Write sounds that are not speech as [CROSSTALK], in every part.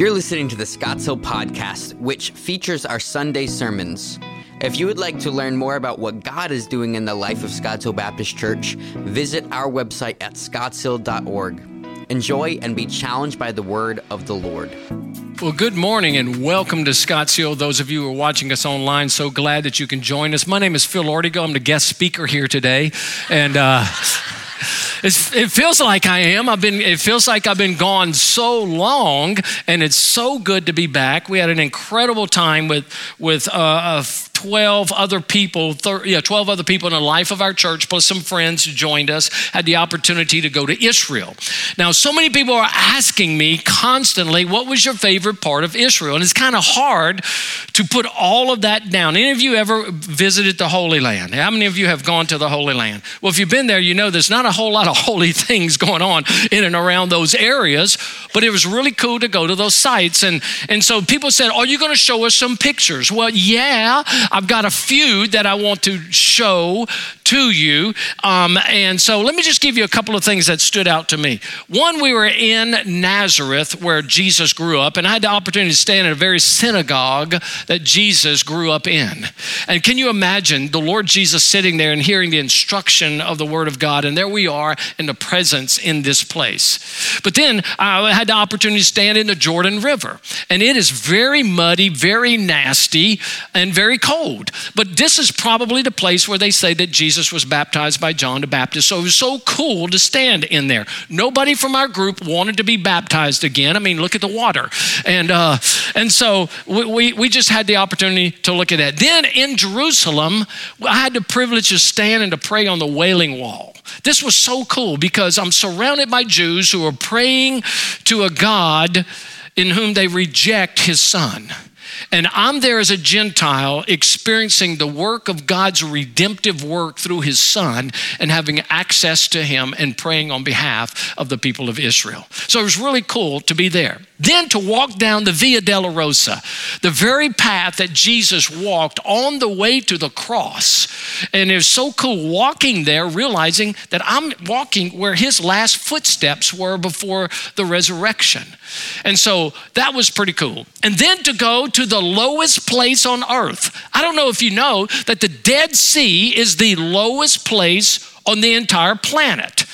You're listening to the Scotts Hill Podcast, which features our Sunday sermons. If you would like to learn more about what God is doing in the life of Scotts Hill Baptist Church, visit our website at scottshill.org. Enjoy and be challenged by the word of the Lord. Well, good morning and welcome to Scotts Hill. Those of you who are watching us online, so glad that you can join us. My name is Phil Ortego. I'm the guest speaker here today. And, uh, it's, it feels like I am. I've been. It feels like I've been gone so long, and it's so good to be back. We had an incredible time with with uh, 12 other people, thir- yeah, 12 other people in the life of our church, plus some friends who joined us, had the opportunity to go to Israel. Now, so many people are asking me constantly, what was your favorite part of Israel? And it's kind of hard to put all of that down. Any of you ever visited the Holy Land? How many of you have gone to the Holy Land? Well, if you've been there, you know there's not a whole lot of [LAUGHS] holy things going on in and around those areas, but it was really cool to go to those sites. And, and so people said, Are you going to show us some pictures? Well, yeah, I've got a few that I want to show to you. Um, and so let me just give you a couple of things that stood out to me. One, we were in Nazareth where Jesus grew up, and I had the opportunity to stand in a very synagogue that Jesus grew up in. And can you imagine the Lord Jesus sitting there and hearing the instruction of the Word of God? And there we are in the presence in this place. But then I had the opportunity to stand in the Jordan River, and it is very muddy, very nasty, and very cold. But this is probably the place where they say that Jesus was baptized by John the Baptist. So it was so cool to stand in there. Nobody from our group wanted to be baptized again. I mean, look at the water. And, uh, and so we, we, we just had the opportunity to look at that. Then in Jerusalem, I had the privilege to stand and to pray on the Wailing Wall. This was so cool because I'm surrounded by Jews who are praying to a God in whom they reject his son. And I'm there as a Gentile experiencing the work of God's redemptive work through his son and having access to him and praying on behalf of the people of Israel. So it was really cool to be there. Then to walk down the Via Dolorosa, the very path that Jesus walked on the way to the cross. And it was so cool walking there, realizing that I'm walking where his last footsteps were before the resurrection. And so that was pretty cool. And then to go to the lowest place on earth. I don't know if you know that the Dead Sea is the lowest place on the entire planet.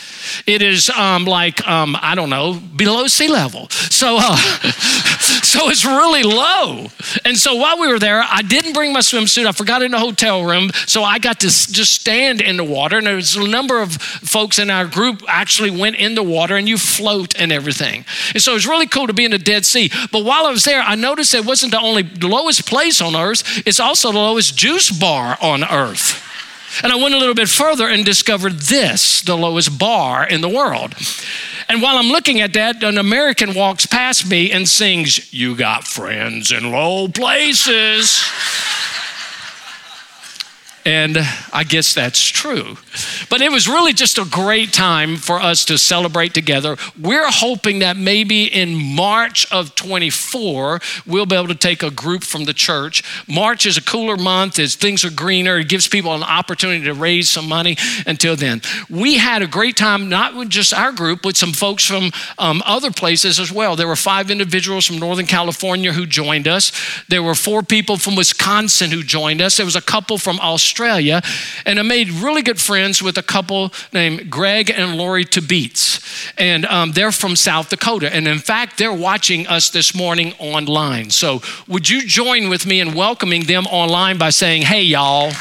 It is um, like, um, I don't know, below sea level. So, uh, [LAUGHS] so it's really low. And so while we were there, I didn't bring my swimsuit. I forgot in the hotel room. So I got to just stand in the water. And there was a number of folks in our group actually went in the water and you float and everything. And so it was really cool to be in the Dead Sea. But while I was there, I noticed it wasn't the only lowest place on earth, it's also the lowest juice bar on earth. And I went a little bit further and discovered this, the lowest bar in the world. And while I'm looking at that, an American walks past me and sings, You got friends in low places. And I guess that's true. But it was really just a great time for us to celebrate together. We're hoping that maybe in March of 24, we'll be able to take a group from the church. March is a cooler month as things are greener. It gives people an opportunity to raise some money until then. We had a great time, not with just our group, but some folks from um, other places as well. There were five individuals from Northern California who joined us. There were four people from Wisconsin who joined us. There was a couple from Australia Australia, and I made really good friends with a couple named Greg and Lori Tabitz. And um, they're from South Dakota. And in fact, they're watching us this morning online. So would you join with me in welcoming them online by saying, hey, y'all?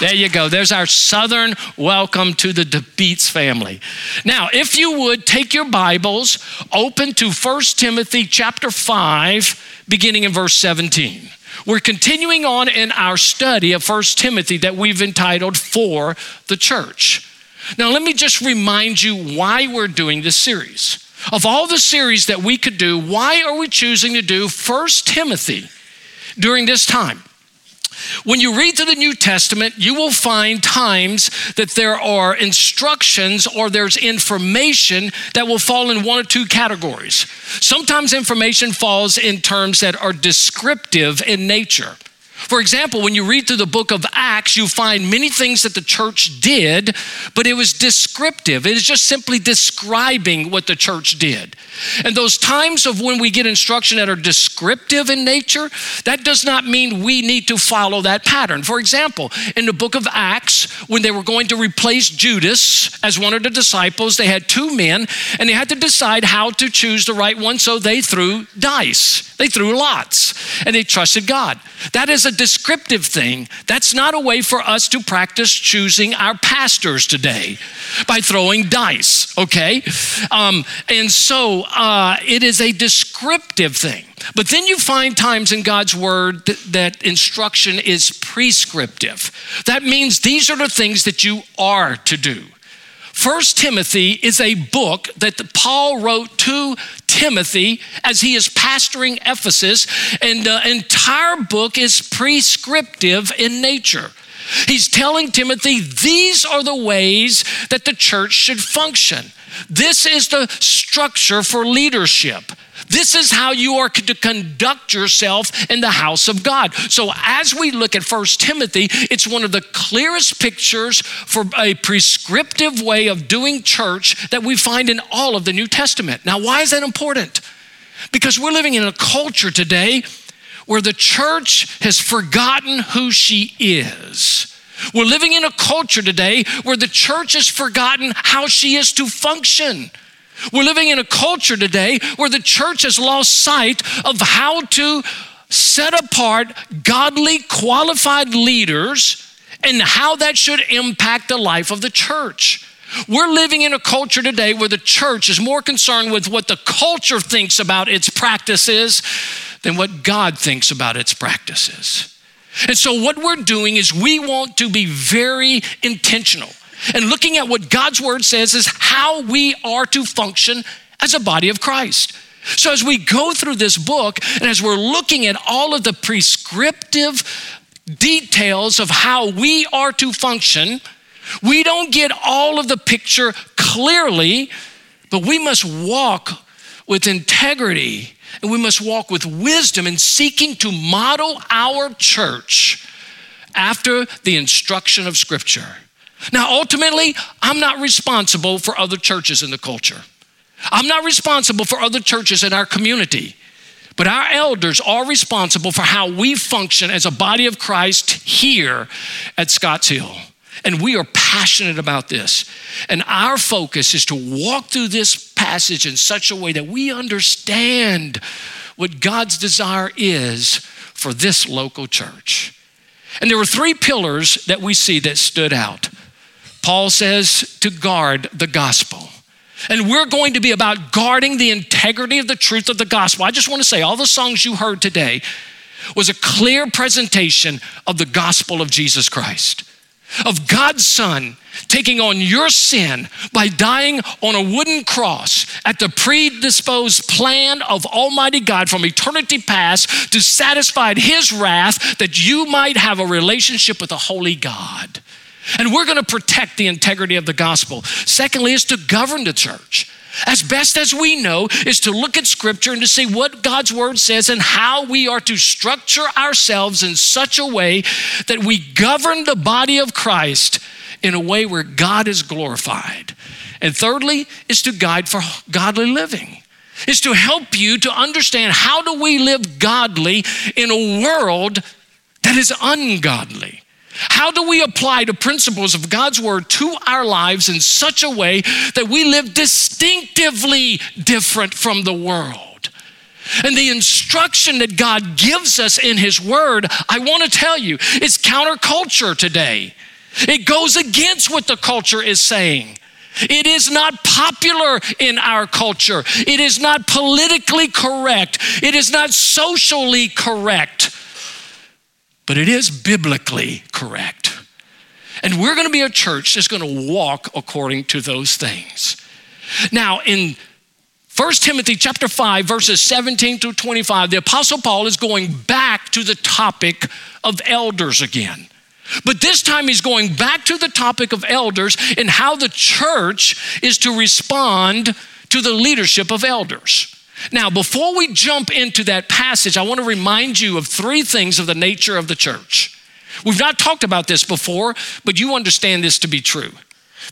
There you go. There's our southern welcome to the Tabitz family. Now, if you would take your Bibles, open to 1 Timothy chapter 5, beginning in verse 17. We're continuing on in our study of 1 Timothy that we've entitled For the Church. Now, let me just remind you why we're doing this series. Of all the series that we could do, why are we choosing to do 1 Timothy during this time? When you read through the New Testament, you will find times that there are instructions or there's information that will fall in one or two categories. Sometimes information falls in terms that are descriptive in nature. For example, when you read through the book of Acts, you find many things that the church did, but it was descriptive. It is just simply describing what the church did. And those times of when we get instruction that are descriptive in nature, that does not mean we need to follow that pattern. For example, in the book of Acts, when they were going to replace Judas as one of the disciples, they had two men and they had to decide how to choose the right one, so they threw dice. They threw lots and they trusted God. That is a descriptive thing. That's not a way for us to practice choosing our pastors today by throwing dice, okay? Um, and so uh, it is a descriptive thing. But then you find times in God's word that, that, instruction is prescriptive. That means these are the things that you are to do. First Timothy is a book that Paul wrote to Timothy as he is pastoring Ephesus, and the entire book is prescriptive in nature. He's telling Timothy, these are the ways that the church should function. This is the structure for leadership. This is how you are to conduct yourself in the house of God. So, as we look at First Timothy, it's one of the clearest pictures for a prescriptive way of doing church that we find in all of the New Testament. Now, why is that important? Because we're living in a culture today where the church has forgotten who she is. We're living in a culture today where the church has forgotten how she is to function. We're living in a culture today where the church has lost sight of how to set apart godly, qualified leaders and how that should impact the life of the church. We're living in a culture today where the church is more concerned with what the culture thinks about its practices than what God thinks about its practices. And so, what we're doing is we want to be very intentional and looking at what God's word says is how we are to function as a body of Christ. So, as we go through this book and as we're looking at all of the prescriptive details of how we are to function, we don't get all of the picture clearly, but we must walk with integrity and we must walk with wisdom in seeking to model our church after the instruction of Scripture. Now, ultimately, I'm not responsible for other churches in the culture. I'm not responsible for other churches in our community. But our elders are responsible for how we function as a body of Christ here at Scotts Hill. And we are passionate about this. And our focus is to walk through this passage in such a way that we understand what God's desire is for this local church. And there were three pillars that we see that stood out. Paul says to guard the gospel. And we're going to be about guarding the integrity of the truth of the gospel. I just want to say, all the songs you heard today was a clear presentation of the gospel of Jesus Christ, of God's Son taking on your sin by dying on a wooden cross at the predisposed plan of Almighty God from eternity past to satisfy His wrath that you might have a relationship with a holy God. And we're going to protect the integrity of the gospel. Secondly, is to govern the church. As best as we know, is to look at scripture and to see what God's word says and how we are to structure ourselves in such a way that we govern the body of Christ in a way where God is glorified. And thirdly, is to guide for godly living is to help you to understand how do we live godly in a world that is ungodly. How do we apply the principles of God's word to our lives in such a way that we live distinctively different from the world? And the instruction that God gives us in His Word, I want to tell you, is counterculture today. It goes against what the culture is saying. It is not popular in our culture. It is not politically correct. It is not socially correct but it is biblically correct. And we're going to be a church that's going to walk according to those things. Now, in 1 Timothy chapter 5 verses 17 to 25 the apostle Paul is going back to the topic of elders again. But this time he's going back to the topic of elders and how the church is to respond to the leadership of elders. Now, before we jump into that passage, I want to remind you of three things of the nature of the church. We've not talked about this before, but you understand this to be true.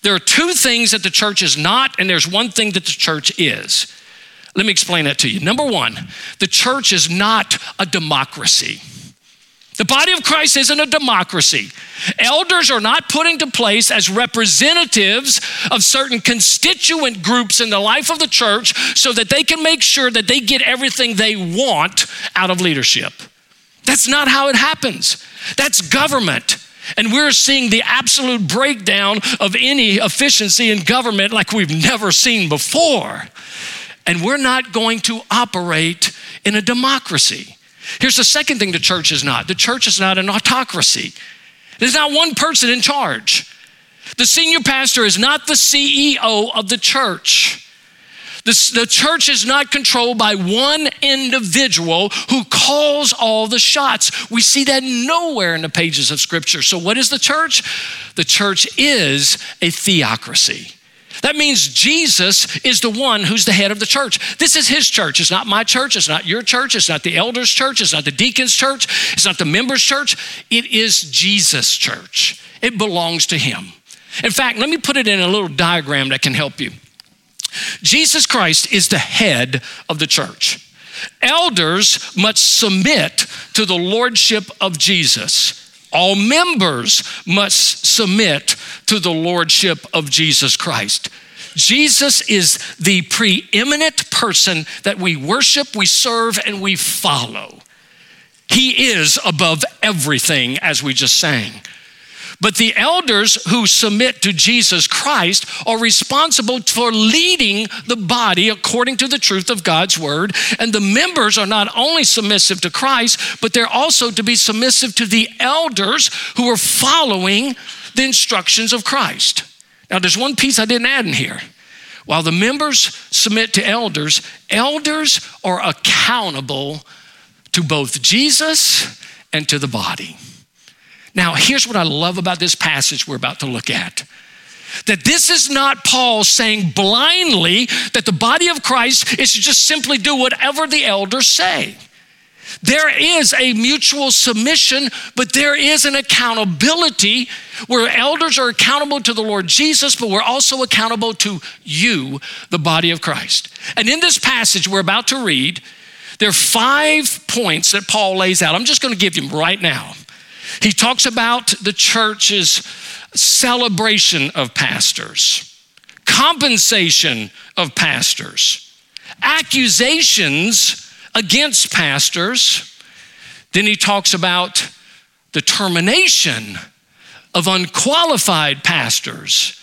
There are two things that the church is not, and there's one thing that the church is. Let me explain that to you. Number one, the church is not a democracy. The body of Christ isn't a democracy. Elders are not put into place as representatives of certain constituent groups in the life of the church so that they can make sure that they get everything they want out of leadership. That's not how it happens. That's government. And we're seeing the absolute breakdown of any efficiency in government like we've never seen before. And we're not going to operate in a democracy. Here's the second thing the church is not the church is not an autocracy, there's not one person in charge. The senior pastor is not the CEO of the church. The, the, church is not controlled by one individual who calls all the shots. We see that nowhere in the pages of Scripture. So, what is the church? The church is a theocracy. That means Jesus is the one who's the head of the church. This is his church. It's not my church. It's not your church. It's not the elders' church. It's not the deacon's church. It's not the members' church. It is Jesus' church. It belongs to him. In fact, let me put it in a little diagram that can help you. Jesus Christ is the head of the church. Elders must submit to the lordship of Jesus. All members must submit to the lordship of Jesus Christ. Jesus is the preeminent person that we worship, we serve, and we follow. He is above everything, as we just sang. But the elders who submit to Jesus Christ are responsible for leading the body according to the truth of God's word. And the members are not only submissive to Christ, but they're also to be submissive to the elders who are following the instructions of Christ. Now, there's one piece I didn't add in here. While the members submit to elders, elders are accountable to both Jesus and to the body. Now, here's what I love about this passage we're about to look at that this is not Paul saying blindly that the body of Christ is to just simply do whatever the elders say. There is a mutual submission, but there is an accountability where elders are accountable to the Lord Jesus, but we're also accountable to you, the body of Christ. And in this passage we're about to read, there are five points that Paul lays out. I'm just going to give them right now. He talks about the church's celebration of pastors, compensation of pastors, accusations against pastors. Then he talks about the termination of unqualified pastors,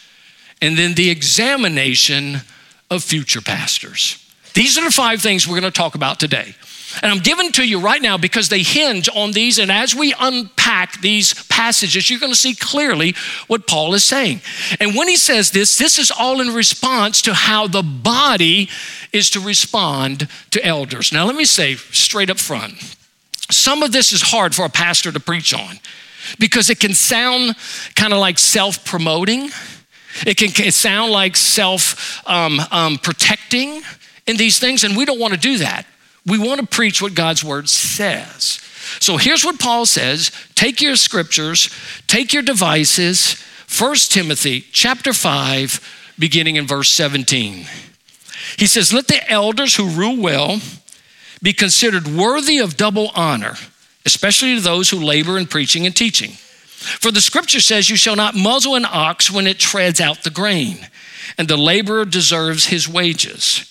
and then the examination of future pastors. These are the five things we're going to talk about today. And I'm giving to you right now because they hinge on these. And as we unpack these passages, you're going to see clearly what Paul is saying. And when he says this, this is all in response to how the body is to respond to elders. Now, let me say straight up front some of this is hard for a pastor to preach on because it can sound kind of like self promoting, it can sound like self um, um, protecting in these things, and we don't want to do that. We want to preach what God's word says. So here's what Paul says take your scriptures, take your devices. 1 Timothy chapter 5, beginning in verse 17. He says, Let the elders who rule well be considered worthy of double honor, especially to those who labor in preaching and teaching. For the scripture says, You shall not muzzle an ox when it treads out the grain, and the laborer deserves his wages.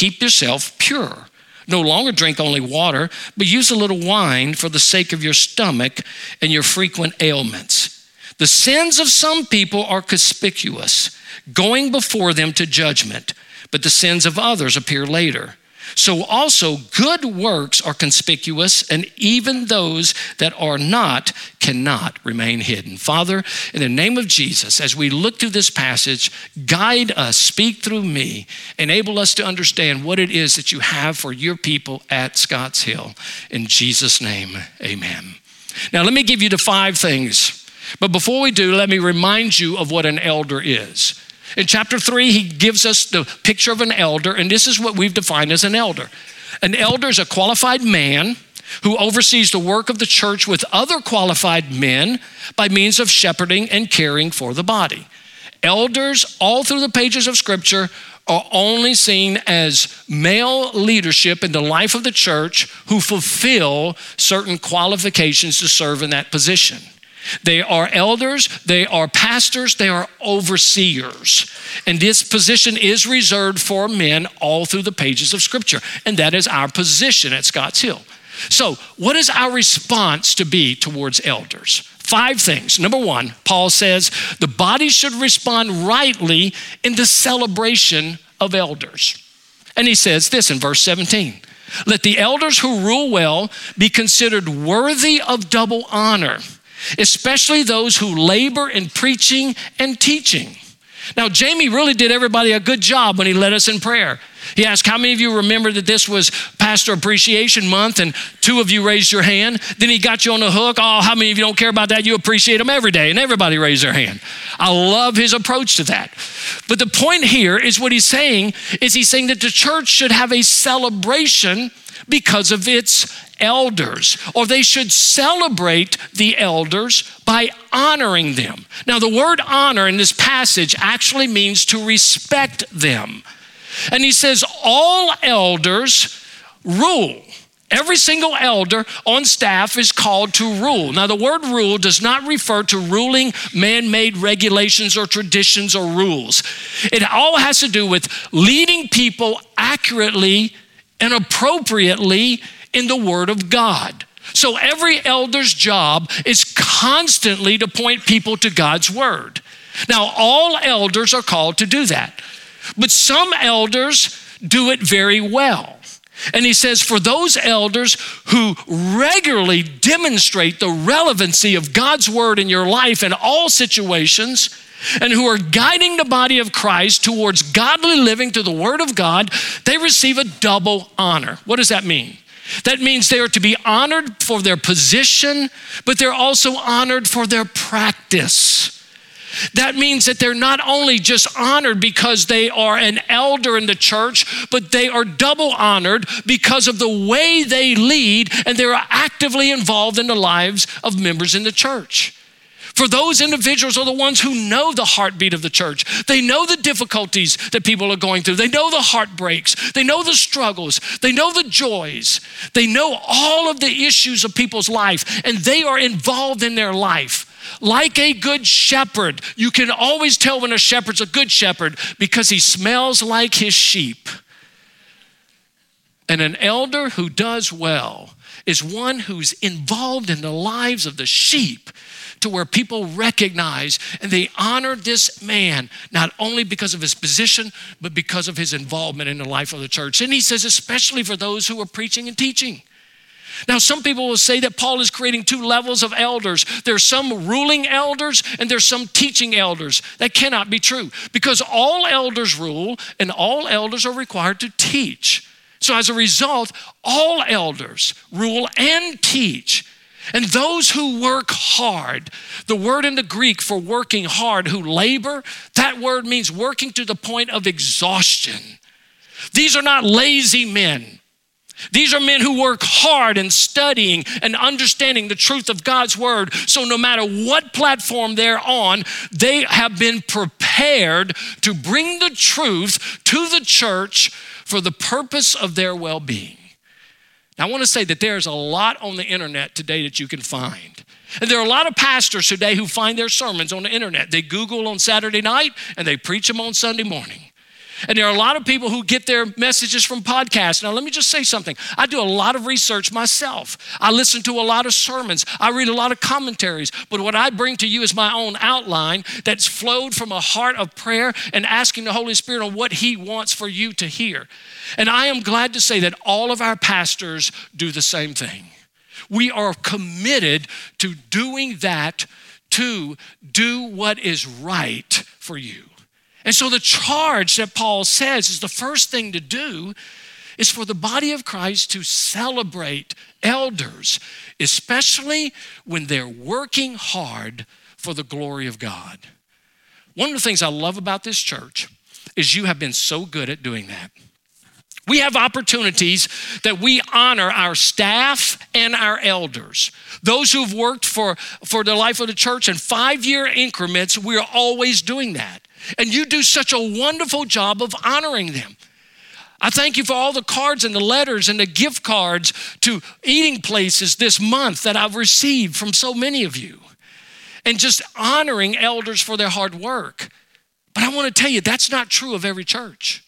Keep yourself pure. No longer drink only water, but use a little wine for the sake of your stomach and your frequent ailments. The sins of some people are conspicuous, going before them to judgment, but the sins of others appear later. So also good works are conspicuous, and even those that are not cannot remain hidden. Father, in the name of Jesus, as we look through this passage, guide us, speak through me, enable us to understand what it is that you have for your people at Scotts Hill. In Jesus' name, amen. Now, let me give you the five things. But before we do, let me remind you of what an elder is. In chapter three, he gives us the picture of an elder, and this is what we've defined as an elder. An elder is a qualified man who oversees the work of the church with other qualified men by means of shepherding and caring for the body. Elders, all through the pages of Scripture, are only seen as male leadership in the life of the church who fulfill certain qualifications to serve in that position. They are elders, they are pastors, they are overseers. And this position is reserved for men all through the pages of Scripture. And that is our position at Scotts Hill. So, what is our response to be towards elders? Five things. Number one, Paul says the body should respond rightly in the celebration of elders. And he says this in verse 17 Let the elders who rule well be considered worthy of double honor especially those who labor in preaching and teaching. Now, Jamie really did everybody a good job when he led us in prayer. He asked, How many of you remember that this was Pastor Appreciation Month? And two of you raised your hand. Then he got you on the hook. Oh, how many of you don't care about that? You appreciate them every day. And everybody raised their hand. I love his approach to that. But the point here is what he's saying is he's saying that the church should have a celebration because of its elders, or they should celebrate the elders by honoring them. Now, the word honor in this passage actually means to respect them. And he says, All elders rule. Every single elder on staff is called to rule. Now, the word rule does not refer to ruling man made regulations or traditions or rules. It all has to do with leading people accurately and appropriately in the Word of God. So every elder's job is constantly to point people to God's Word. Now, all elders are called to do that, but some elders do it very well. And he says, for those elders who regularly demonstrate the relevancy of God's word in your life in all situations, and who are guiding the body of Christ towards godly living through the word of God, they receive a double honor. What does that mean? That means they are to be honored for their position, but they're also honored for their practice. That means that they're not only just honored because they are an elder in the church, but they are double honored because of the way they lead and they're actively involved in the lives of members in the church. For those individuals are the ones who know the heartbeat of the church. They know the difficulties that people are going through. They know the heartbreaks. They know the struggles. They know the joys. They know all of the issues of people's life, and they are involved in their life. Like a good shepherd, you can always tell when a shepherd's a good shepherd because he smells like his sheep. And an elder who does well is one who's involved in the lives of the sheep to where people recognize and they honor this man, not only because of his position, but because of his involvement in the life of the church. And he says, especially for those who are preaching and teaching. Now, some people will say that Paul is creating two levels of elders. There's some ruling elders and there's some teaching elders. That cannot be true because all elders rule and all elders are required to teach. So, as a result, all elders rule and teach. And those who work hard, the word in the Greek for working hard, who labor, that word means working to the point of exhaustion. These are not lazy men. These are men who work hard in studying and understanding the truth of God's word. So, no matter what platform they're on, they have been prepared to bring the truth to the church for the purpose of their well being. Now, I want to say that there's a lot on the internet today that you can find. And there are a lot of pastors today who find their sermons on the internet. They Google on Saturday night and they preach them on Sunday morning. And there are a lot of people who get their messages from podcasts. Now, let me just say something. I do a lot of research myself. I listen to a lot of sermons. I read a lot of commentaries. But what I bring to you is my own outline that's flowed from a heart of prayer and asking the Holy Spirit on what He wants for you to hear. And I am glad to say that all of our pastors do the same thing. We are committed to doing that to do what is right for you. And so the charge that Paul says is the first thing to do is for the body of Christ to celebrate elders, especially when they're working hard for the glory of God. One of the things I love about this church is you have been so good at doing that. We have opportunities that we honor our staff and our elders. Those who've worked for, for the life of the church in five year increments, we're always doing that. And you do such a wonderful job of honoring them. I thank you for all the cards and the letters and the gift cards to eating places this month that I've received from so many of you. And just honoring elders for their hard work. But I want to tell you, that's not true of every church.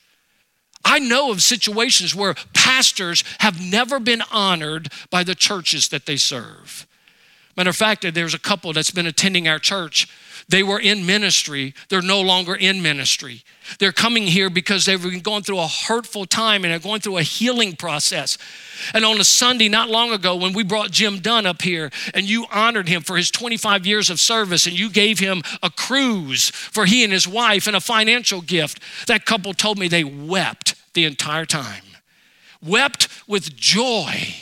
I know of situations where pastors have never been honored by the churches that they serve. Matter of fact, there's a couple that's been attending our church they were in ministry, they're no longer in ministry. They're coming here because they've been going through a hurtful time and they're going through a healing process. And on a Sunday not long ago, when we brought Jim Dunn up here and you honored him for his 25 years of service and you gave him a cruise for he and his wife and a financial gift, that couple told me they wept the entire time. Wept with joy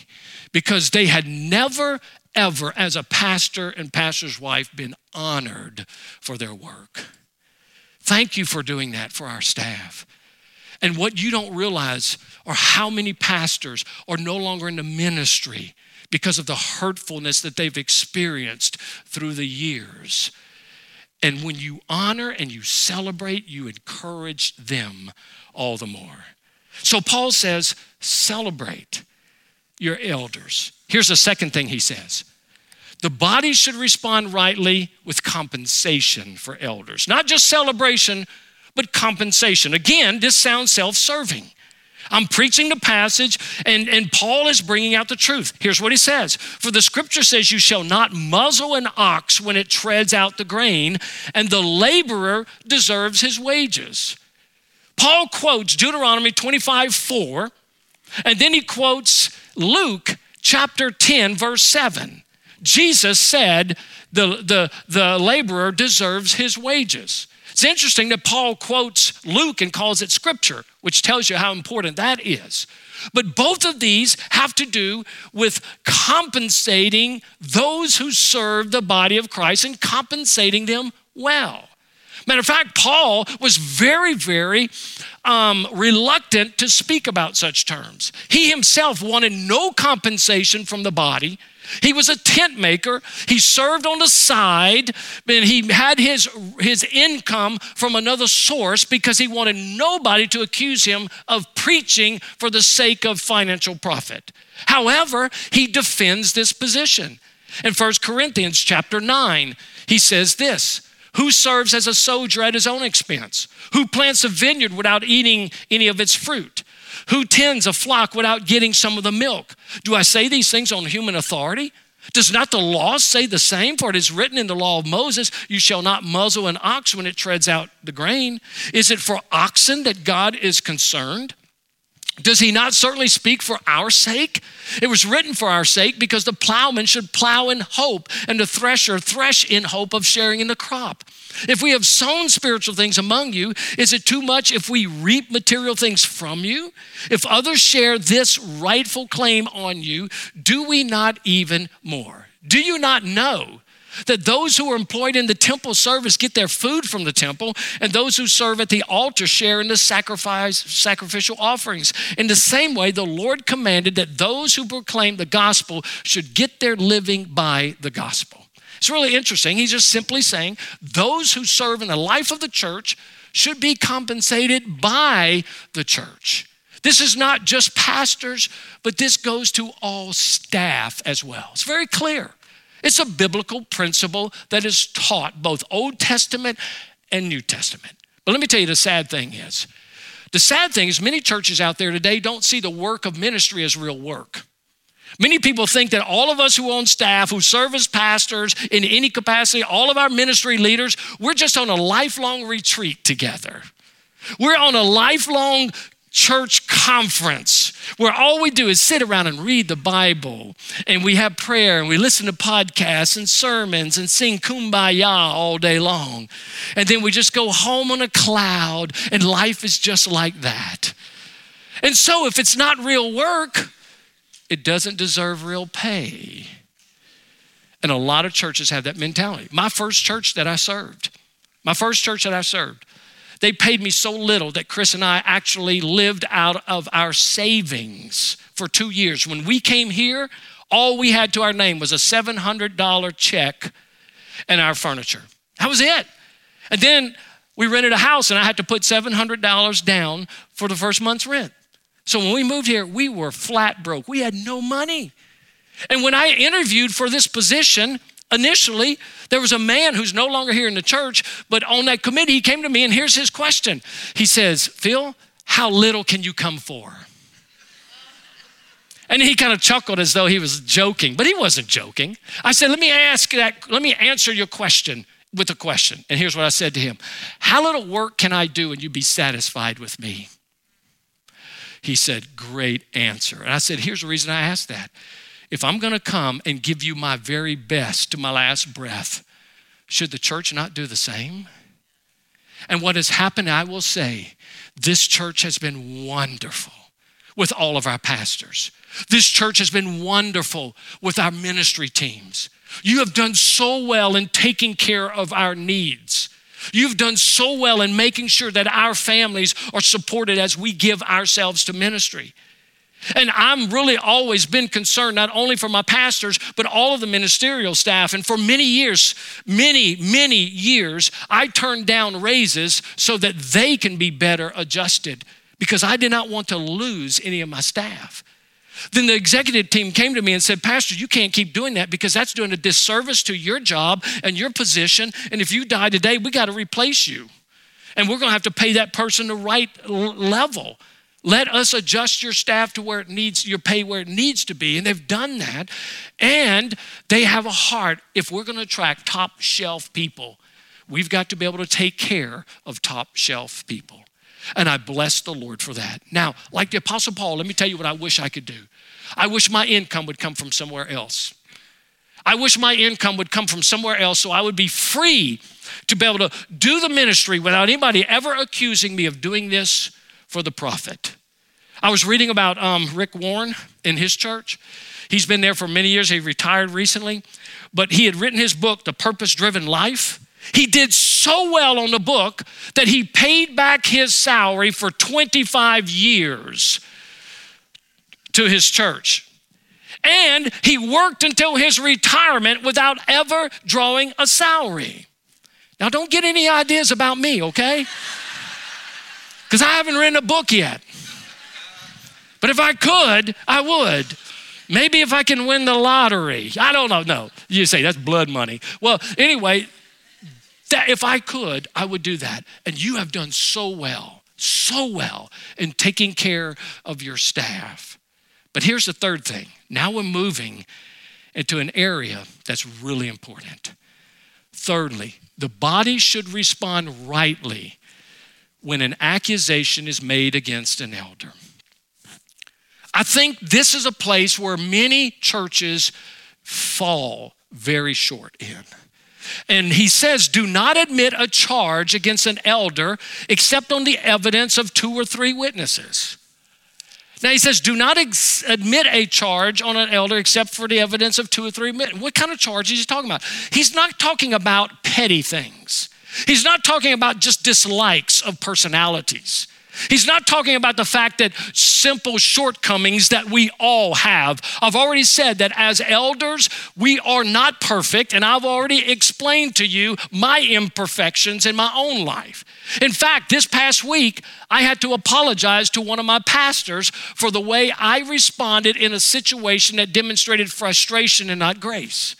because they had never ever, as a pastor and pastor's wife, been honored for their work. Thank you for doing that for our staff. And what you don't realize are how many pastors are no longer in the ministry because of the hurtfulness that they've experienced through the years. And when you honor and you celebrate, you encourage them all the more. So Paul says, celebrate your elders. Here's the second thing he says the body should respond rightly with compensation for elders, not just celebration, but compensation. Again, this sounds self serving. I'm preaching the passage, and, and Paul is bringing out the truth. Here's what he says For the scripture says, You shall not muzzle an ox when it treads out the grain, and the laborer deserves his wages. Paul quotes Deuteronomy 25 4, and then he quotes Luke chapter 10, verse 7. Jesus said the, the, the laborer deserves his wages. It's interesting that Paul quotes Luke and calls it scripture, which tells you how important that is. But both of these have to do with compensating those who serve the body of Christ and compensating them well. Matter of fact, Paul was very, very um, reluctant to speak about such terms. He himself wanted no compensation from the body. He was a tent maker. He served on the side, and he had his, his income from another source because he wanted nobody to accuse him of preaching for the sake of financial profit. However, he defends this position. In 1 Corinthians chapter 9, he says this Who serves as a soldier at his own expense? Who plants a vineyard without eating any of its fruit? Who tends a flock without getting some of the milk? Do I say these things on human authority? Does not the law say the same? For it is written in the law of Moses, You shall not muzzle an ox when it treads out the grain. Is it for oxen that God is concerned? Does he not certainly speak for our sake? It was written for our sake because the plowman should plow in hope and the thresher thresh in hope of sharing in the crop. If we have sown spiritual things among you, is it too much if we reap material things from you? If others share this rightful claim on you, do we not even more? Do you not know that those who are employed in the temple service get their food from the temple, and those who serve at the altar share in the sacrifice, sacrificial offerings. In the same way, the Lord commanded that those who proclaim the gospel should get their living by the gospel. It's really interesting. He's just simply saying those who serve in the life of the church should be compensated by the church. This is not just pastors, but this goes to all staff as well. It's very clear. It's a biblical principle that is taught both Old Testament and New Testament. But let me tell you the sad thing is The sad thing is, many churches out there today don't see the work of ministry as real work. Many people think that all of us who own staff, who serve as pastors in any capacity, all of our ministry leaders, we're just on a lifelong retreat together. We're on a lifelong church conference where all we do is sit around and read the Bible and we have prayer and we listen to podcasts and sermons and sing kumbaya all day long. And then we just go home on a cloud and life is just like that. And so if it's not real work, it doesn't deserve real pay. And a lot of churches have that mentality. My first church that I served, my first church that I served, they paid me so little that Chris and I actually lived out of our savings for two years. When we came here, all we had to our name was a $700 check and our furniture. That was it. And then we rented a house and I had to put $700 down for the first month's rent. So when we moved here, we were flat broke. We had no money. And when I interviewed for this position, initially, there was a man who's no longer here in the church, but on that committee, he came to me and here's his question. He says, Phil, how little can you come for? And he kind of chuckled as though he was joking, but he wasn't joking. I said, Let me ask that, let me answer your question with a question. And here's what I said to him How little work can I do and you be satisfied with me? He said, Great answer. And I said, Here's the reason I asked that. If I'm going to come and give you my very best to my last breath, should the church not do the same? And what has happened, I will say, this church has been wonderful with all of our pastors. This church has been wonderful with our ministry teams. You have done so well in taking care of our needs. You've done so well in making sure that our families are supported as we give ourselves to ministry. And I'm really always been concerned not only for my pastors, but all of the ministerial staff. And for many years, many, many years, I turned down raises so that they can be better adjusted because I did not want to lose any of my staff. Then the executive team came to me and said, Pastor, you can't keep doing that because that's doing a disservice to your job and your position. And if you die today, we got to replace you. And we're going to have to pay that person the right level. Let us adjust your staff to where it needs, your pay where it needs to be. And they've done that. And they have a heart. If we're going to attract top shelf people, we've got to be able to take care of top shelf people. And I bless the Lord for that. Now, like the Apostle Paul, let me tell you what I wish I could do. I wish my income would come from somewhere else. I wish my income would come from somewhere else so I would be free to be able to do the ministry without anybody ever accusing me of doing this for the profit. I was reading about um, Rick Warren in his church. He's been there for many years. He retired recently, but he had written his book, The Purpose Driven Life. He did so well on the book that he paid back his salary for 25 years to his church. And he worked until his retirement without ever drawing a salary. Now, don't get any ideas about me, okay? Because I haven't written a book yet. But if I could, I would. Maybe if I can win the lottery. I don't know. No, you say that's blood money. Well, anyway, that if I could, I would do that. And you have done so well, so well in taking care of your staff. But here's the third thing. Now we're moving into an area that's really important. Thirdly, the body should respond rightly when an accusation is made against an elder. I think this is a place where many churches fall very short in. And he says, Do not admit a charge against an elder except on the evidence of two or three witnesses. Now he says, Do not ex- admit a charge on an elder except for the evidence of two or three. men. What kind of charge is he talking about? He's not talking about petty things. He's not talking about just dislikes of personalities. He's not talking about the fact that simple shortcomings that we all have. I've already said that as elders, we are not perfect, and I've already explained to you my imperfections in my own life. In fact, this past week, I had to apologize to one of my pastors for the way I responded in a situation that demonstrated frustration and not grace.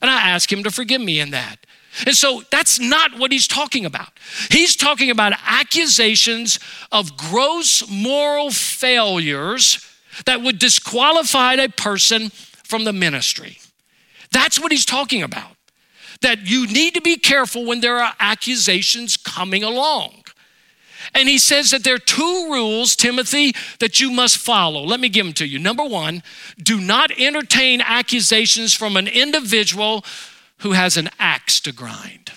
And I asked him to forgive me in that. And so that's not what he's talking about. He's talking about accusations of gross moral failures that would disqualify a person from the ministry. That's what he's talking about. That you need to be careful when there are accusations coming along. And he says that there are two rules, Timothy, that you must follow. Let me give them to you. Number one, do not entertain accusations from an individual who has an axe to grind.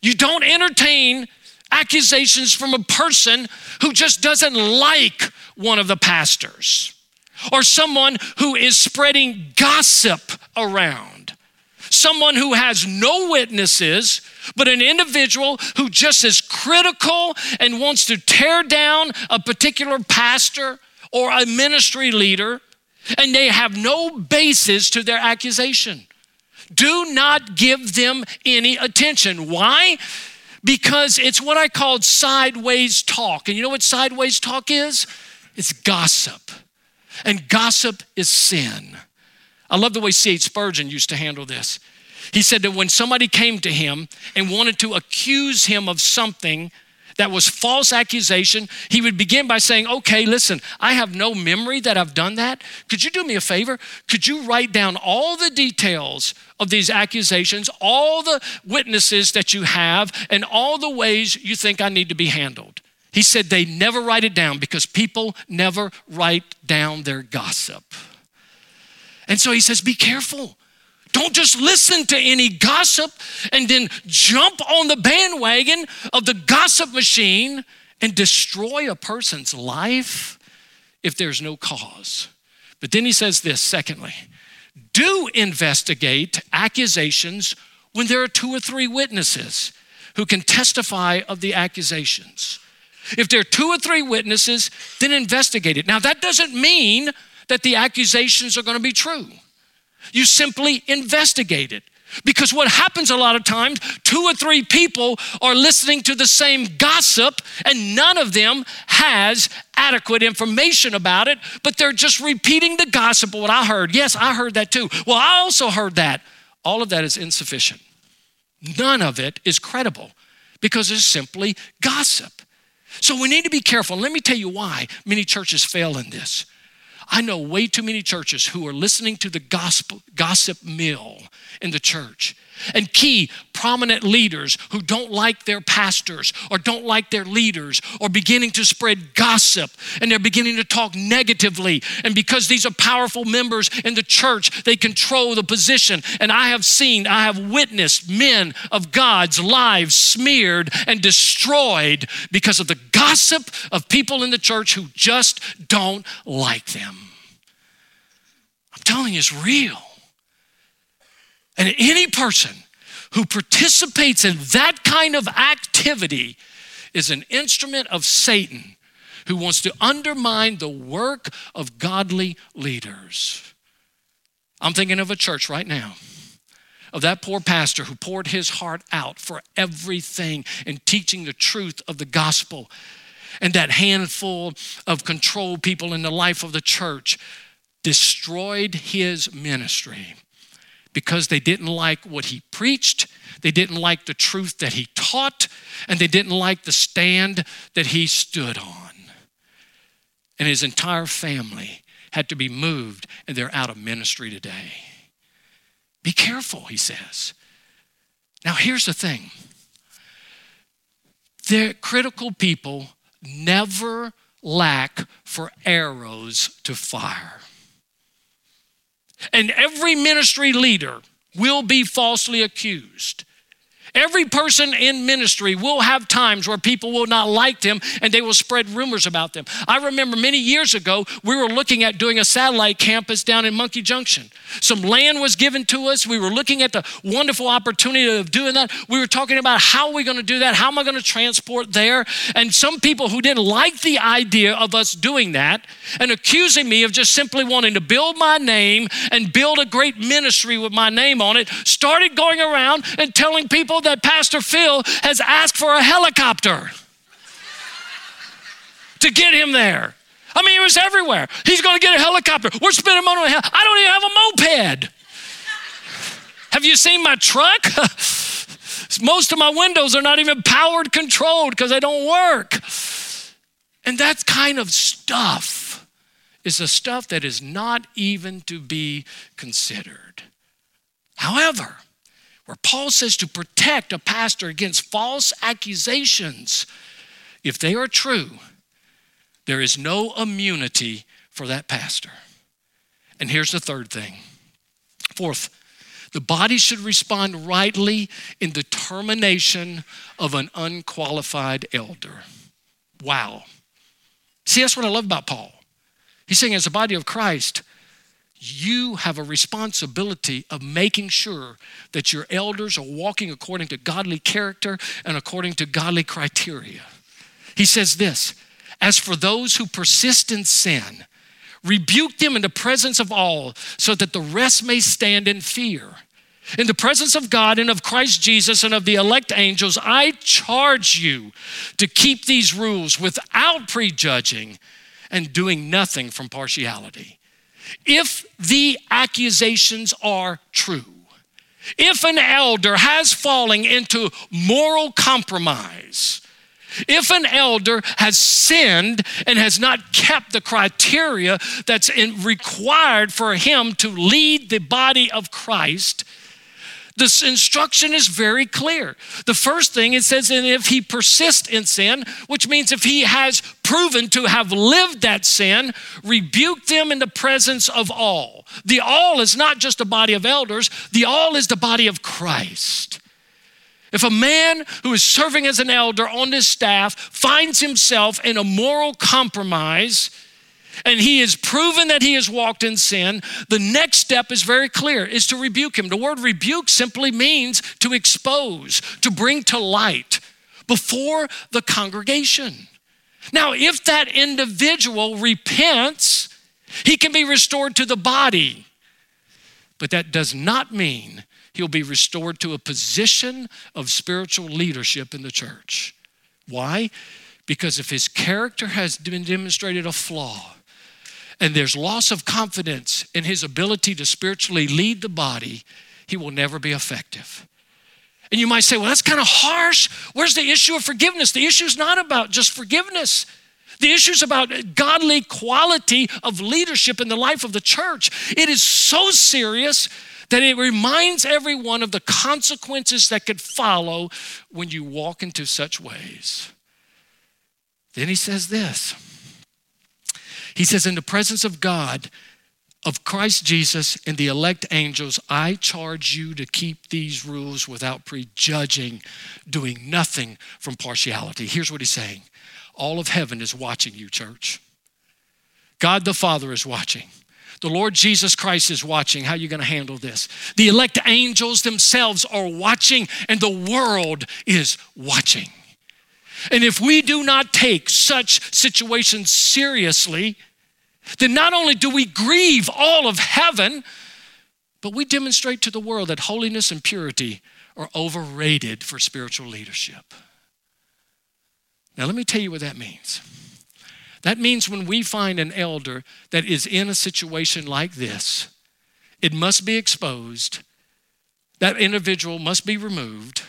You don't entertain accusations from a person who just doesn't like one of the pastors or someone who is spreading gossip around, someone who has no witnesses, but an individual who just is critical and wants to tear down a particular pastor or a ministry leader, and they have no basis to their accusation. Do not give them any attention. Why? Because it's what I called sideways talk. And you know what sideways talk is? It's gossip. And gossip is sin. I love the way C.H. Spurgeon used to handle this. He said that when somebody came to him and wanted to accuse him of something that was false accusation, he would begin by saying, Okay, listen, I have no memory that I've done that. Could you do me a favor? Could you write down all the details of these accusations, all the witnesses that you have, and all the ways you think I need to be handled? He said they never write it down because people never write down their gossip. And so he says, Be careful. Don't just listen to any gossip and then jump on the bandwagon of the gossip machine and destroy a person's life if there's no cause. But then he says this secondly, do investigate accusations when there are two or three witnesses who can testify of the accusations. If there are two or three witnesses, then investigate it. Now, that doesn't mean that the accusations are going to be true. You simply investigate it. Because what happens a lot of times, two or three people are listening to the same gossip, and none of them has adequate information about it, but they're just repeating the gossip of what I heard. Yes, I heard that too. Well, I also heard that. All of that is insufficient. None of it is credible because it's simply gossip. So we need to be careful. let me tell you why many churches fail in this. I know way too many churches who are listening to the gospel, gossip mill in the church. And key prominent leaders who don't like their pastors or don't like their leaders are beginning to spread gossip and they're beginning to talk negatively. And because these are powerful members in the church, they control the position. And I have seen, I have witnessed men of God's lives smeared and destroyed because of the gossip of people in the church who just don't like them. I'm telling you, it's real. And any person who participates in that kind of activity is an instrument of Satan who wants to undermine the work of godly leaders. I'm thinking of a church right now of that poor pastor who poured his heart out for everything in teaching the truth of the gospel. And that handful of control people in the life of the church destroyed his ministry because they didn't like what he preached, they didn't like the truth that he taught, and they didn't like the stand that he stood on. And his entire family had to be moved, and they're out of ministry today. Be careful, he says. Now, here's the thing the critical people never lack for arrows to fire. And every ministry leader will be falsely accused. Every person in ministry will have times where people will not like them and they will spread rumors about them. I remember many years ago, we were looking at doing a satellite campus down in Monkey Junction. Some land was given to us. We were looking at the wonderful opportunity of doing that. We were talking about how are we going to do that? How am I going to transport there? And some people who didn't like the idea of us doing that and accusing me of just simply wanting to build my name and build a great ministry with my name on it started going around and telling people that Pastor Phil has asked for a helicopter to get him there. I mean, it was everywhere. He's going to get a helicopter. We're spending money on a hel- I don't even have a moped. Have you seen my truck? [LAUGHS] Most of my windows are not even powered controlled because they don't work. And that kind of stuff is the stuff that is not even to be considered. However, where Paul says to protect a pastor against false accusations, if they are true, there is no immunity for that pastor. And here's the third thing. Fourth, the body should respond rightly in the termination of an unqualified elder. Wow. See, that's what I love about Paul. He's saying, as a body of Christ, you have a responsibility of making sure that your elders are walking according to godly character and according to godly criteria. He says this As for those who persist in sin, rebuke them in the presence of all, so that the rest may stand in fear. In the presence of God and of Christ Jesus and of the elect angels, I charge you to keep these rules without prejudging and doing nothing from partiality. If the accusations are true, if an elder has fallen into moral compromise, if an elder has sinned and has not kept the criteria that's in, required for him to lead the body of Christ, this instruction is very clear. The first thing it says, and if he persists in sin, which means if he has proven to have lived that sin, rebuke them in the presence of all. The all is not just a body of elders, the all is the body of Christ. If a man who is serving as an elder on this staff finds himself in a moral compromise, and he has proven that he has walked in sin, the next step is very clear is to rebuke him. The word rebuke simply means to expose, to bring to light before the congregation. Now, if that individual repents, he can be restored to the body. But that does not mean he'll be restored to a position of spiritual leadership in the church. Why? Because if his character has been demonstrated a flaw, and there's loss of confidence in his ability to spiritually lead the body, he will never be effective. And you might say, well, that's kind of harsh. Where's the issue of forgiveness? The issue is not about just forgiveness. The issue is about godly quality of leadership in the life of the church. It is so serious that it reminds everyone of the consequences that could follow when you walk into such ways. Then he says this He says, In the presence of God, of Christ Jesus and the elect angels, I charge you to keep these rules without prejudging, doing nothing from partiality. Here's what he's saying all of heaven is watching you, church. God the Father is watching. The Lord Jesus Christ is watching. How are you going to handle this? The elect angels themselves are watching, and the world is watching. And if we do not take such situations seriously, then not only do we grieve all of heaven, but we demonstrate to the world that holiness and purity are overrated for spiritual leadership. Now, let me tell you what that means. That means when we find an elder that is in a situation like this, it must be exposed, that individual must be removed,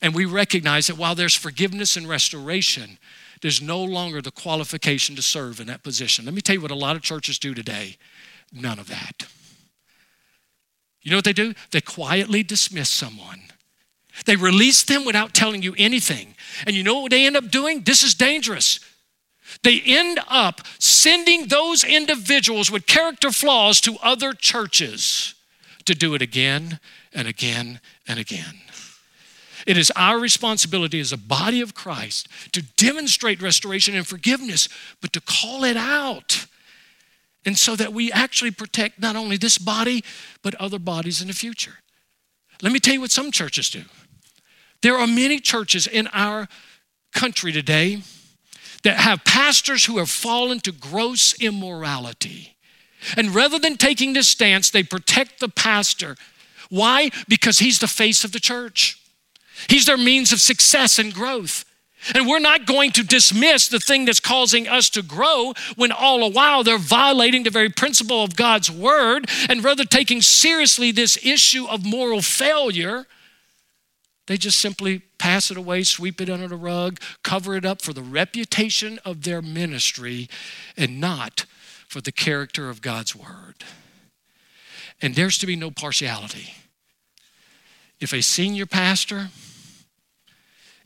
and we recognize that while there's forgiveness and restoration, there's no longer the qualification to serve in that position. Let me tell you what a lot of churches do today none of that. You know what they do? They quietly dismiss someone. They release them without telling you anything. And you know what they end up doing? This is dangerous. They end up sending those individuals with character flaws to other churches to do it again and again and again. It is our responsibility as a body of Christ to demonstrate restoration and forgiveness, but to call it out. And so that we actually protect not only this body, but other bodies in the future. Let me tell you what some churches do. There are many churches in our country today that have pastors who have fallen to gross immorality. And rather than taking this stance, they protect the pastor. Why? Because he's the face of the church. He's their means of success and growth. And we're not going to dismiss the thing that's causing us to grow when all the while they're violating the very principle of God's word and rather taking seriously this issue of moral failure. They just simply pass it away, sweep it under the rug, cover it up for the reputation of their ministry and not for the character of God's word. And there's to be no partiality. If a senior pastor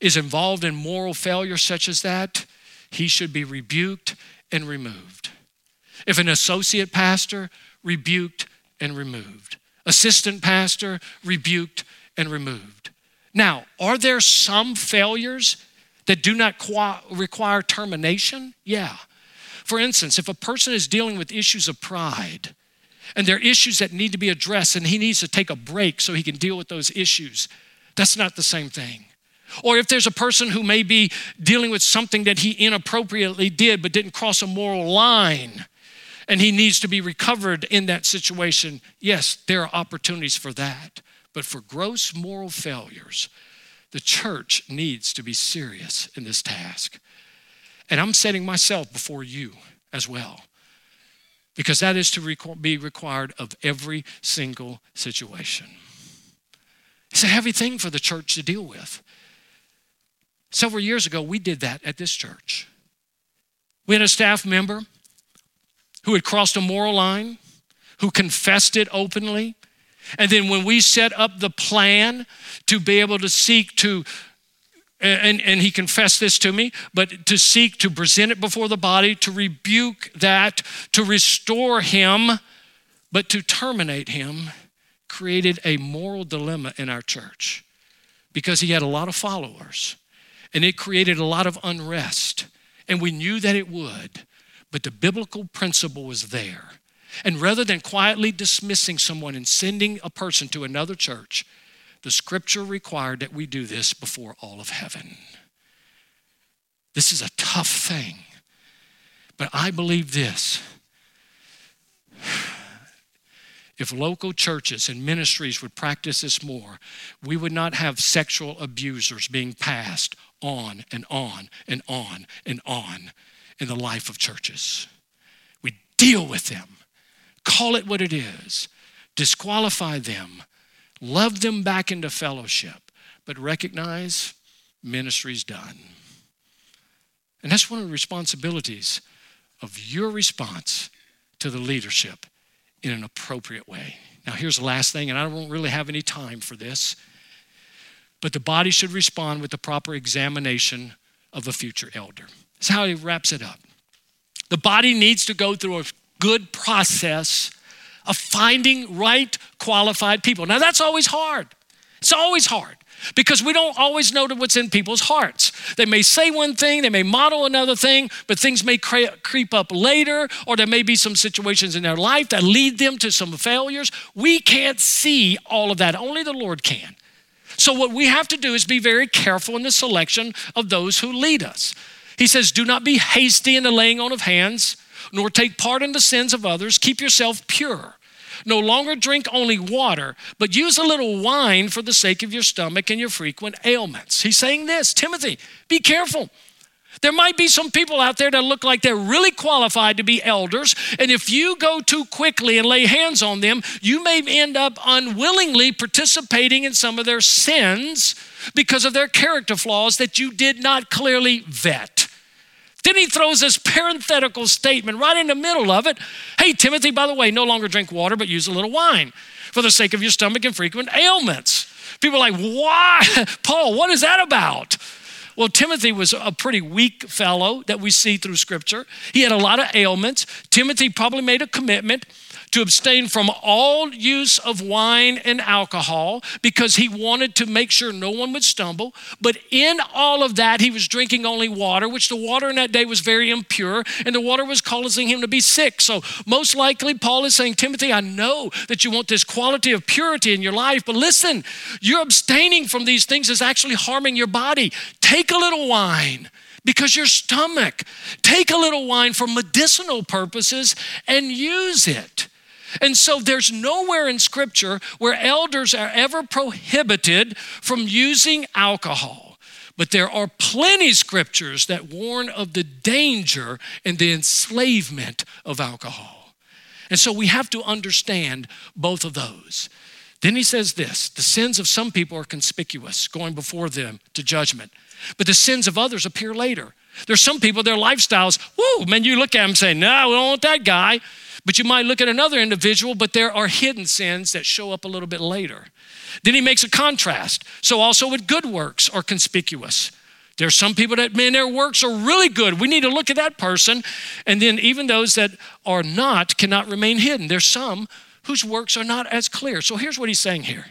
is involved in moral failure such as that, he should be rebuked and removed. If an associate pastor, rebuked and removed. Assistant pastor, rebuked and removed. Now, are there some failures that do not require termination? Yeah. For instance, if a person is dealing with issues of pride, and there are issues that need to be addressed, and he needs to take a break so he can deal with those issues, that's not the same thing. Or if there's a person who may be dealing with something that he inappropriately did but didn't cross a moral line and he needs to be recovered in that situation, yes, there are opportunities for that. But for gross moral failures, the church needs to be serious in this task. And I'm setting myself before you as well, because that is to be required of every single situation. It's a heavy thing for the church to deal with. Several years ago, we did that at this church. We had a staff member who had crossed a moral line, who confessed it openly. And then when we set up the plan to be able to seek to, and, and he confessed this to me, but to seek to present it before the body, to rebuke that, to restore him, but to terminate him, created a moral dilemma in our church because he had a lot of followers and it created a lot of unrest. And we knew that it would, but the biblical principle was there. And rather than quietly dismissing someone and sending a person to another church, the scripture required that we do this before all of heaven. This is a tough thing, but I believe this if local churches and ministries would practice this more, we would not have sexual abusers being passed on and on and on and on in the life of churches. We deal with them, call it what it is, disqualify them, love them back into fellowship, but recognize ministry's done. And that's one of the responsibilities of your response to the leadership in an appropriate way. Now, here's the last thing, and I don't really have any time for this, but the body should respond with the proper examination of a future elder. That's how he wraps it up. The body needs to go through a good process of finding right qualified people. Now, that's always hard. It's always hard because we don't always know what's in people's hearts. They may say one thing, they may model another thing, but things may cre- creep up later, or there may be some situations in their life that lead them to some failures. We can't see all of that, only the Lord can. So, what we have to do is be very careful in the selection of those who lead us. He says, Do not be hasty in the laying on of hands, nor take part in the sins of others. Keep yourself pure. No longer drink only water, but use a little wine for the sake of your stomach and your frequent ailments. He's saying this Timothy, be careful. There might be some people out there that look like they're really qualified to be elders, and if you go too quickly and lay hands on them, you may end up unwillingly participating in some of their sins because of their character flaws that you did not clearly vet. Then he throws this parenthetical statement right in the middle of it. Hey, Timothy, by the way, no longer drink water, but use a little wine for the sake of your stomach and frequent ailments. People are like, why? [LAUGHS] Paul, what is that about? Well, Timothy was a pretty weak fellow that we see through scripture. He had a lot of ailments. Timothy probably made a commitment to abstain from all use of wine and alcohol because he wanted to make sure no one would stumble. But in all of that, he was drinking only water, which the water in that day was very impure, and the water was causing him to be sick. So, most likely, Paul is saying, Timothy, I know that you want this quality of purity in your life, but listen, you're abstaining from these things is actually harming your body. Take a little wine because your stomach. Take a little wine for medicinal purposes and use it. And so there's nowhere in Scripture where elders are ever prohibited from using alcohol. But there are plenty scriptures that warn of the danger and the enslavement of alcohol. And so we have to understand both of those. Then he says this the sins of some people are conspicuous, going before them to judgment, but the sins of others appear later. There's some people, their lifestyles, whoo, man, you look at them and say, no, we don't want that guy. But you might look at another individual, but there are hidden sins that show up a little bit later. Then he makes a contrast. So also with good works are conspicuous. There's some people that, man, their works are really good. We need to look at that person. And then even those that are not cannot remain hidden. There's some whose works are not as clear. So here's what he's saying here.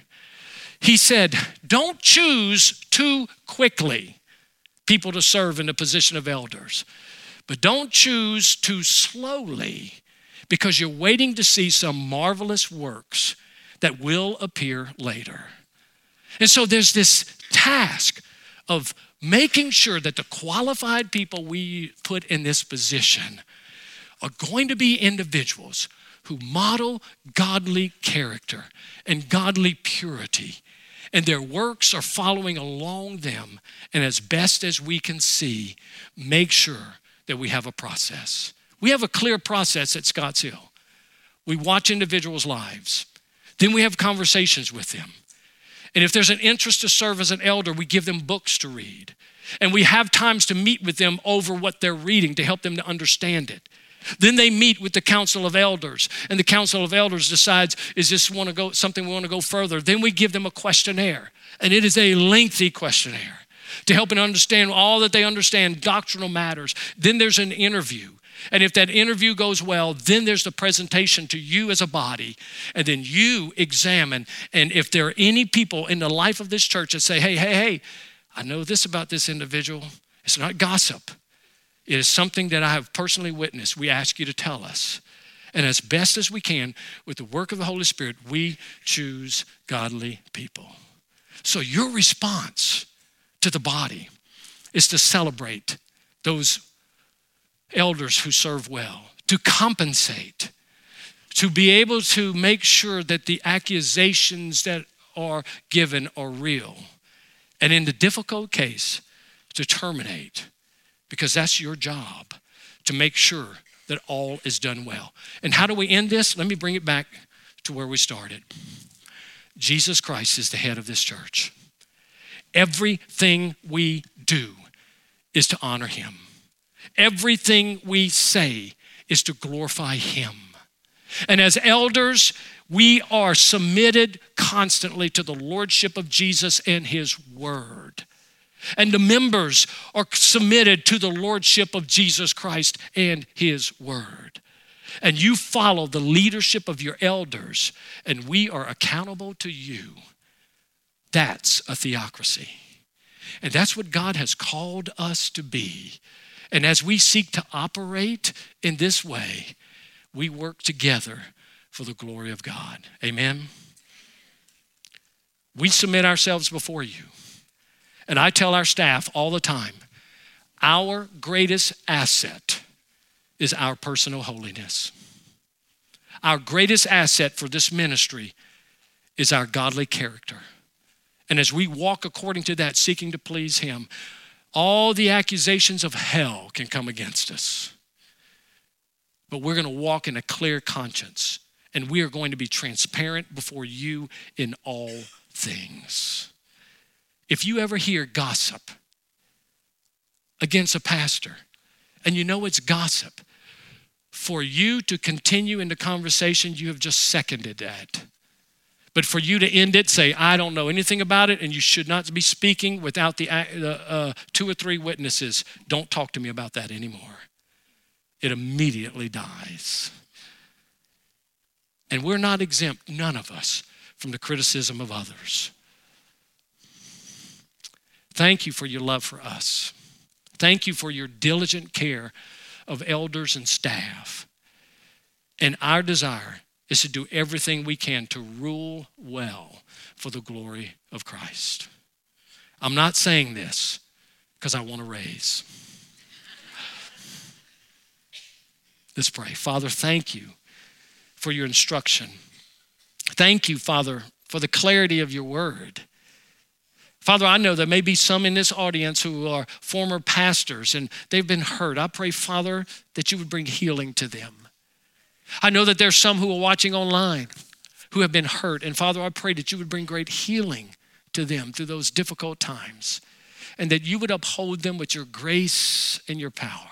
He said, Don't choose too quickly people to serve in the position of elders, but don't choose too slowly because you're waiting to see some marvelous works that will appear later. And so there's this task of making sure that the qualified people we put in this position are going to be individuals who model godly character and godly purity. And their works are following along them. And as best as we can see, make sure that we have a process. We have a clear process at Scotts Hill. We watch individuals' lives, then we have conversations with them. And if there's an interest to serve as an elder, we give them books to read. And we have times to meet with them over what they're reading to help them to understand it. Then they meet with the council of elders, and the council of elders decides, is this want to go something we want to go further? Then we give them a questionnaire, and it is a lengthy questionnaire to help them understand all that they understand, doctrinal matters. Then there's an interview. And if that interview goes well, then there's the presentation to you as a body. And then you examine. And if there are any people in the life of this church that say, hey, hey, hey, I know this about this individual, it's not gossip. It is something that I have personally witnessed. We ask you to tell us. And as best as we can, with the work of the Holy Spirit, we choose godly people. So your response to the body is to celebrate those elders who serve well, to compensate, to be able to make sure that the accusations that are given are real. And in the difficult case, to terminate because that's your job to make sure that all is done well. And how do we end this? Let me bring it back to where we started. Jesus Christ is the head of this church. Everything we do is to honor him. Everything we say is to glorify him. And as elders, we are submitted constantly to the lordship of Jesus and his word and the members are submitted to the lordship of Jesus Christ and his word. And you follow the leadership of your elders, and we are accountable to you. That's a theocracy. And that's what God has called us to be. And as we seek to operate in this way, we work together for the glory of God. Amen. We submit ourselves before you. And I tell our staff all the time our greatest asset is our personal holiness. Our greatest asset for this ministry is our godly character. And as we walk according to that, seeking to please Him, all the accusations of hell can come against us. But we're going to walk in a clear conscience, and we are going to be transparent before you in all things. If you ever hear gossip against a pastor, and you know it's gossip, for you to continue in the conversation, you have just seconded that. But for you to end it, say, I don't know anything about it, and you should not be speaking without the uh, two or three witnesses. Don't talk to me about that anymore. It immediately dies. And we're not exempt, none of us, from the criticism of others. Thank you for your love for us. Thank you for your diligent care of elders and staff. And our desire is to do everything we can to rule well for the glory of Christ. I'm not saying this because I want to raise. Let's pray. Father, thank you for your instruction. Thank you, Father, for the clarity of your word. Father, I know there may be some in this audience who are former pastors and they've been hurt. I pray, Father, that you would bring healing to them. I know that there's some who are watching online who have been hurt. And Father, I pray that you would bring great healing to them through those difficult times and that you would uphold them with your grace and your power.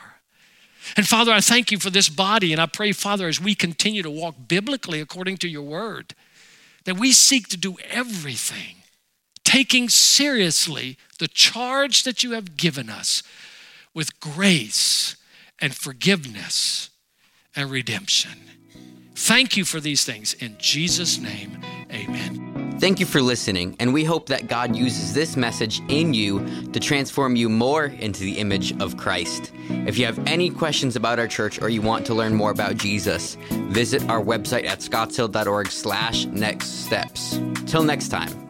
And Father, I thank you for this body. And I pray, Father, as we continue to walk biblically according to your word, that we seek to do everything, taking seriously the charge that you have given us with grace and forgiveness and redemption. Thank you for these things. In Jesus' name, amen. Thank you for listening, and we hope that God uses this message in you to transform you more into the image of Christ. If you have any questions about our church or you want to learn more about Jesus, visit our website at scottshill.org slash next steps. Till next time.